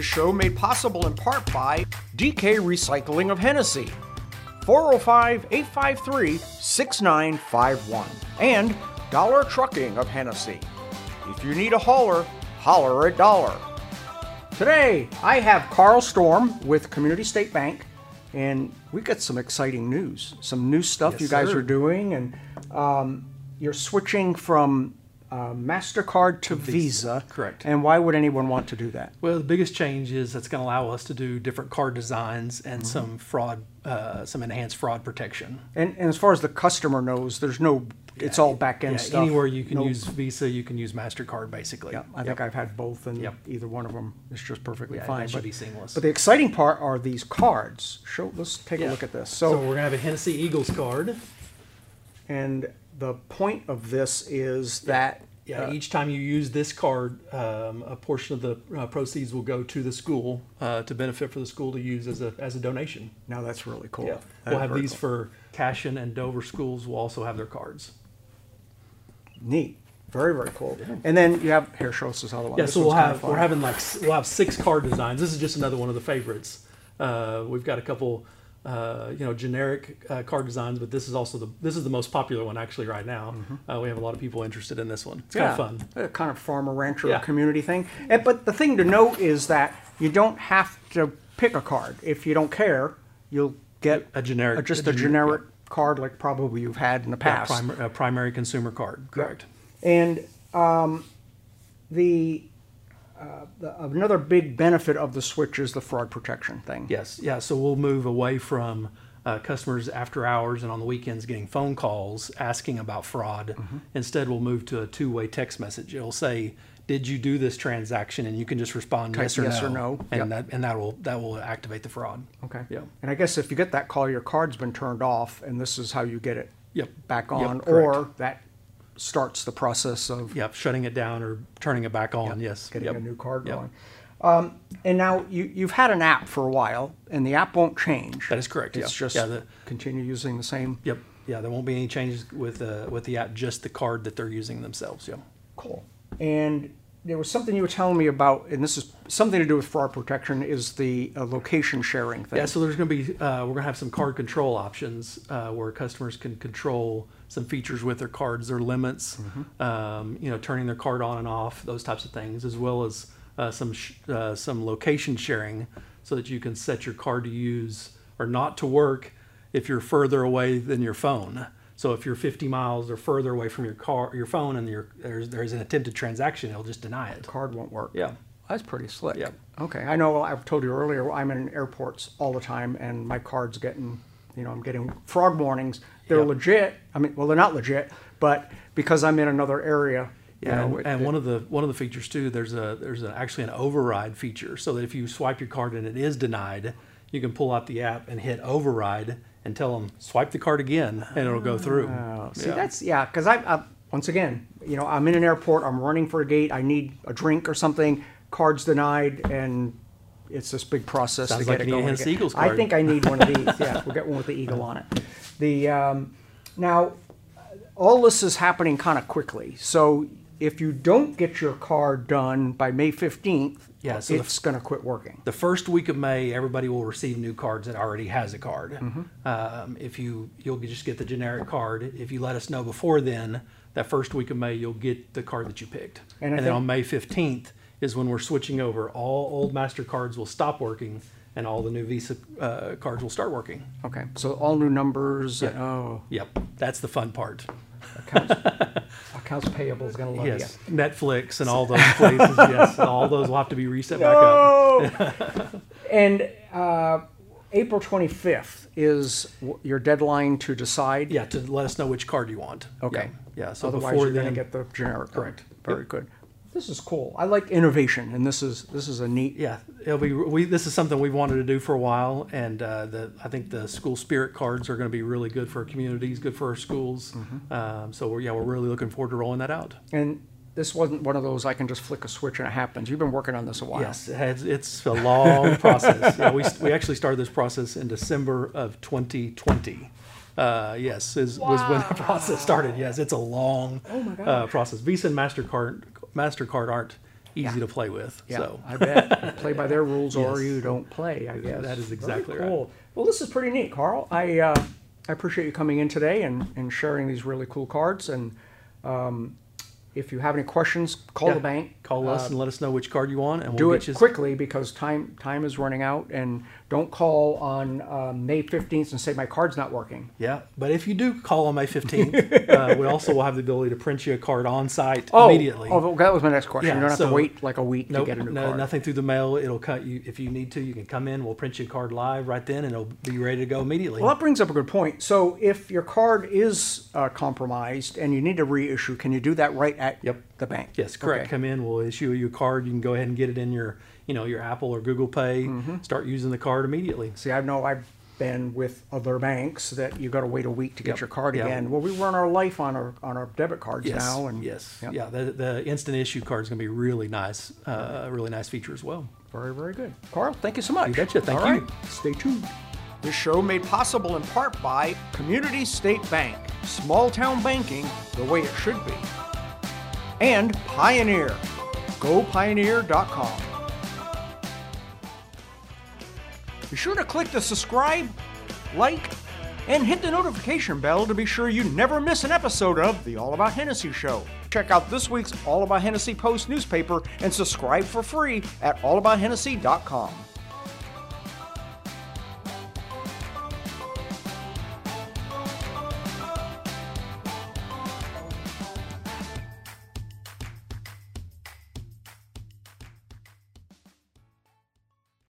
This show made possible in part by DK Recycling of Hennessey, 405 853 6951, and Dollar Trucking of Hennessey. If you need a hauler, holler at Dollar. Today, I have Carl Storm with Community State Bank, and we got some exciting news, some new stuff Yes, you guys sir. are doing, and um, you're switching from uh, Mastercard to Visa. correct. And why would anyone want to do that? Well, the biggest change is it's going to allow us to do different card designs and Mm-hmm. some fraud, uh, some enhanced fraud protection. And, and as far as the customer knows, there's no, it's all back end Yeah, stuff. anywhere you can No- use Visa, you can use Mastercard, basically. Yeah, I think I've had both, and Yep. either one of them is just perfectly Yeah, fine. that should but, be seamless. But the exciting part are these cards. Show. Let's take a look at this. So, So, we're going to have a Hennessy Eagles card. and the point of this is that Yeah, uh, each time you use this card, um, a portion of the uh, proceeds will go to the school uh, to benefit for the school to use as a as a donation. now that's really cool. Yeah, That we'll have these cool. for Cashion and Dover schools. Will also have their cards. neat. Very very cool. And then you have here. Show us this other one. Yeah, This so we'll have we're having like we'll have six card designs. This is just another one of the favorites. Uh, we've got a couple, uh, you know, generic uh, card designs, but this is also the this is the most popular one actually right now. Uh, we have a lot of people interested in this one. It's kind of fun. A kind of farmer rancher Yeah. community thing. And, but the thing to note is that you don't have to pick a card. If you don't care, you'll get A generic- uh, just a a gener- generic card like probably you've had in the Yeah, past. prim- uh, primary consumer card, correct? And um, the, uh, the another big benefit of the switch is the fraud protection thing. Yes, yeah. So we'll move away from uh, customers after hours and on the weekends getting phone calls asking about fraud. Mm-hmm. Instead, we'll move to a two-way text message. It'll say, "Did you do this transaction?" and you can just respond Type yes or yes no, or no. and Yep. that and that will that will activate the fraud. Okay. Yeah. And I guess if you get that call, your card's been turned off, and this is how you get it Yep. back on, correct. or that starts the process of Yep, shutting it down or turning it back on. Yes, getting yep. a new card Yep. going. Um, and now you, you've had an app for a while, and the app won't change. That is correct, It's yeah. just Yeah, the- continue using the same. Yep, yeah. There won't be any changes with uh, with the app. Just the card that they're using themselves. Yeah. Cool. And there was something you were telling me about, and this is something to do with fraud protection, is the uh, location sharing thing. Yeah, so there's going to be uh, we're going to have some card control options uh, where customers can control some features with their cards, their limits, um, you know, turning their card on and off, those types of things, as well as uh, some sh- uh, some location sharing, so that you can set your card to use or not to work if you're further away than your phone. So if you're 50 miles or further away from your car, your phone, and your, there's there's an attempted transaction, it'll just deny it. The card won't work. Yeah. That's pretty slick. Yeah. Okay. I know I've told you earlier, I'm in airports all the time, and my card's getting, you know, I'm getting frog warnings. They're Yeah. legit. I mean, well, they're not legit, but because I'm in another area, Yeah, and, it- and it- one of the one of the features too, there's a there's a, actually an override feature, so that if you swipe your card and it is denied, you can pull out the app and hit override and tell them swipe the card again, and it'll go through. Oh, see, Yeah. that's yeah. Because I, I once again, you know, I'm in an airport. I'm running for a gate. I need a drink or something. Cards denied, and it's this big process Sounds to like get you it going. Eagles I think I need one of these. yeah, we'll get one with the eagle on it. The um, now, all this is happening kind of quickly. So if you don't get your card done by May 15th, Yeah, so it's going to quit working. The first week of May, everybody will receive new cards that already has a card. Um, if you you'll just get the generic card. If you let us know before then, that first week of May, you'll get the card that you picked. And And, then on May fifteenth is when we're switching over. All old Mastercards will stop working, and all the new Visa uh, cards will start working. Okay, so all new numbers. Oh, Yep, that's the fun part. Accounts, accounts payable is going to love Yes, you. Netflix and all those places. yes, all those will have to be reset back up. And uh, April 25th is your deadline to decide. Yeah, to let us know which card you want. Okay. Yeah. yeah so Otherwise, before you're going then, to get the generic. card. Correct. Very good. This is cool. I like innovation, and this is this is a neat. Yeah, it'll be. We this is something we've wanted to do for a while, and uh, the I think the school spirit cards are going to be really good for our communities, good for our schools. Mm-hmm. Um, so we're yeah, we're really looking forward to rolling that out. And this wasn't one of those I can just flick a switch and it happens. You've been working on this a while. Yes, it's, it's a long process. Yeah, we we actually started this process in December of 2020. Uh, yes, is, was when the process started. Yes, it's a long Oh uh, process. Visa and Mastercard Mastercard aren't easy Yeah. to play with. Yeah, So I bet. You play by their rules or you don't play, I guess. That is Very exactly right. cool. Well, this is pretty neat, Carl. I, uh, I appreciate you coming in today and, and sharing these really cool cards. And um, if you have any questions, call Yeah. the bank. call us Uh, and let us know which card you want, and we'll do get it you. quickly because time time is running out. And don't call on um, May 15th and say my card's not working. Yeah, but if you do call on May 15th, uh, we also will have the ability to print you a card on site Oh, immediately. Oh, that was my next question. Yeah, you don't have so- to wait like a week Nope, to get a new no, card. nothing through the mail. It'll cut you if you need to. You can come in. We'll print you a card live right then, and it'll be ready to go immediately. Well, that brings up a good point. So, if your card is uh, compromised and you need to reissue, can you do that right at Yep. the bank? yes, correct. Okay. Come in. We'll issue you a card. You can go ahead and get it in your, you know, your Apple or Google Pay. Mm-hmm. Start using the card immediately. See, I know I've been with other banks that you got to wait a week to get Yep. your card Yeah. again. Well, we run our life on our on our debit cards Yes. now, and yes. Yep. Yeah. The, the instant issue card is going to be really nice. Uh, a really nice feature as well. very very good. Carl, thank you so much. You betcha. Thank All you. right. Stay tuned. This show made possible in part by Community State Bank, small town banking the way it should be, and Pioneer. GoPioneer.com. Be sure to click the subscribe, like, and hit the notification bell to be sure you never miss an episode of the All About Hennessey Show. Check out this week's All About Hennessey Post newspaper and subscribe for free at allabouthennessey.com.